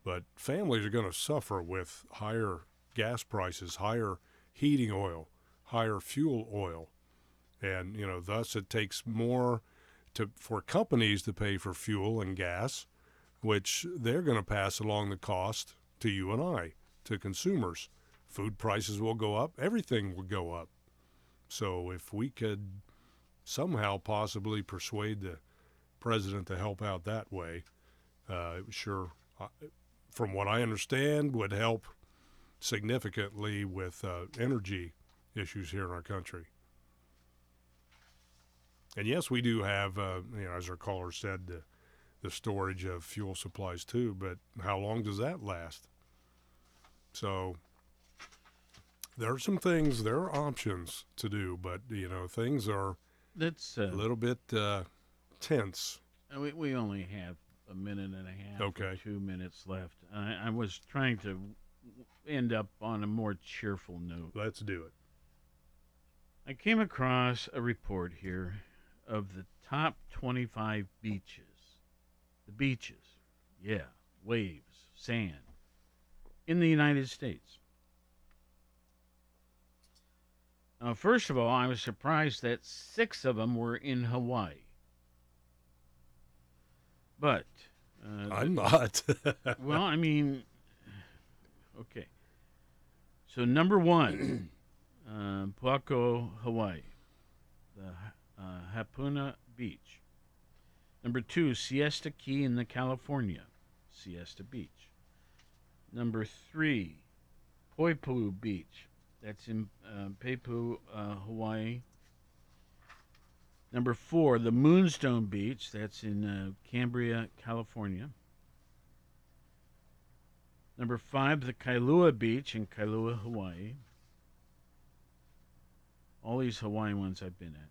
S23: but families are going to suffer with higher gas prices, higher heating oil, higher fuel oil. And, you know, thus it takes more to for companies to pay for fuel and gas, which they're going to pass along the cost to you and I, to consumers. Food prices will go up, everything will go up. So if we could somehow possibly persuade the president to help out that way, uh, sure, uh, from what I understand, would help significantly with uh, energy issues here in our country. And yes, we do have, uh, you know, as our caller said, the, the storage of fuel supplies too. But how long does that last? So there are some things, there are options to do, but you know, things are
S22: That's uh,
S23: a little bit uh, tense.
S22: We, we only have a minute and a half, or
S23: Okay.
S22: two minutes left. I, I was trying to end up on a more cheerful note.
S23: Let's do it.
S22: I came across a report here of the top 25 beaches. The beaches, yeah, waves, sand, in the United States. Now, first of all, I was surprised that six of them were in Hawaii. But uh,
S23: I'm not. [LAUGHS]
S22: well, I mean, okay. So number one, uh, Puako, Hawaii, the uh, Hapuna Beach. Number two, Siesta Key in the California, Siesta Beach. Number three, Poipu Beach, that's in uh, Peipu, uh, Hawaii. Number four, the Moonstone Beach, that's in uh, Cambria, California. Number five, the Kailua Beach in Kailua, Hawaii. All these Hawaiian ones I've been at.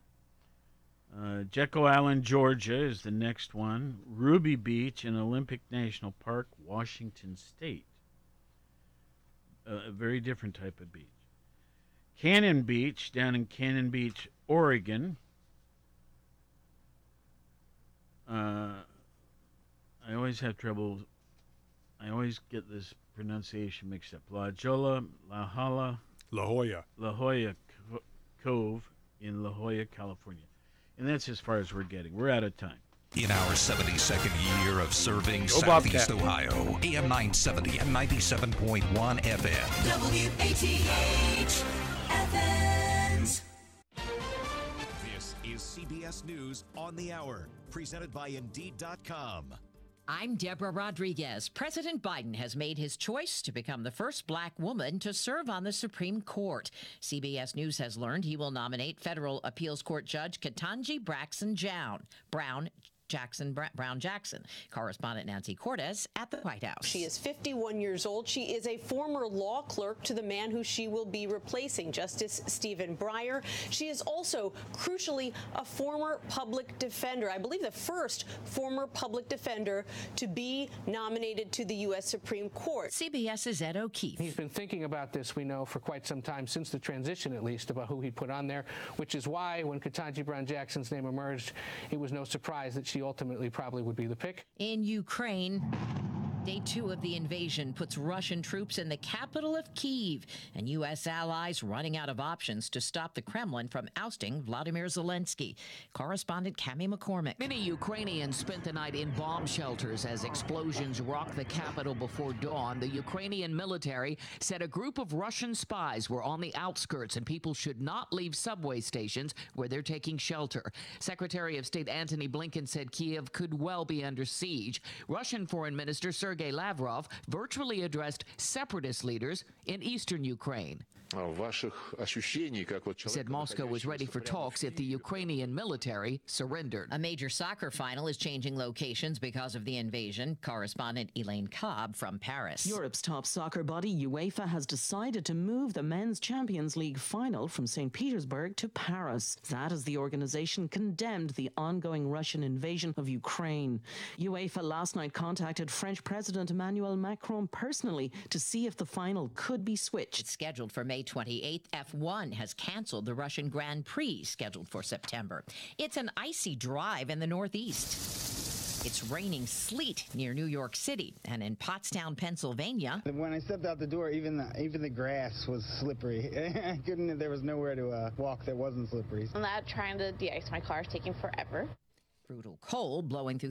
S22: Uh, Jekyll Island, Georgia is the next one. Ruby Beach in Olympic National Park, Washington State. a very different type of beach. Cannon Beach down in Cannon Beach, Oregon. Uh, I always have trouble. I always get this pronunciation mixed up. La Jolla, La Jolla,
S23: La Jolla.
S22: La Jolla Cove in La Jolla, California. And that's as far as we're getting. We're out of time.
S15: In our 72nd year of serving
S22: Go
S15: Southeast
S22: Bobcat.
S15: Ohio, AM 970 and 97.1 FM.
S19: WATH Athens.
S26: This is CBS News on the Hour, presented by Indeed.com.
S27: I'm Deborah Rodriguez. President Biden has made his choice to become the first black woman to serve on the Supreme Court. CBS News has learned he will nominate federal appeals court judge Ketanji Braxton Brown. Brown Jackson Brown Jackson. Correspondent Nancy Cordes at the White House.
S28: She is 51 years old. She is a former law clerk to the man who she will be replacing, Justice Stephen Breyer. She is also, crucially, a former public defender. I believe the first former public defender to be nominated to the U.S. Supreme Court.
S27: CBS's Ed O'Keefe.
S29: He's been thinking about this, we know, for quite some time, since the transition at least, about who he'd put on there, which is why when Ketanji Brown Jackson's name emerged, it was no surprise that she ultimately probably would be the pick.
S27: In Ukraine, day two of the invasion puts Russian troops in the capital of Kiev and U.S. allies running out of options to stop the Kremlin from ousting Vladimir Zelensky. Correspondent Cami McCormick.
S30: Many Ukrainians spent the night in bomb shelters as explosions rocked the capital before dawn. The Ukrainian military said a group of Russian spies were on the outskirts and people should not leave subway stations where they're taking shelter. Secretary of State Antony Blinken said Kiev could well be under siege. Russian Foreign Minister Sergei Lavrov virtually addressed separatist leaders in eastern Ukraine. Said Moscow was ready for talks if the Ukrainian military surrendered.
S1: A major soccer final is changing locations because of the invasion. Correspondent Elaine Cobb from Paris.
S31: Europe's top soccer body, UEFA, has decided to move the Men's Champions League final from St. Petersburg to Paris. That as the organization condemned the ongoing Russian invasion of Ukraine. UEFA last night contacted French President Emmanuel Macron personally to see if the final could be switched.
S1: It's scheduled for May 28th. F1 has canceled the Russian Grand Prix scheduled for September. It's an icy drive in the Northeast. It's raining sleet near New York City and in Pottstown, Pennsylvania.
S32: When I stepped out the door, even the, even the grass was slippery. I [LAUGHS] couldn't. There was nowhere to uh, walk that wasn't slippery.
S33: I'm not trying to de-ice my car is taking forever.
S1: Brutal cold blowing through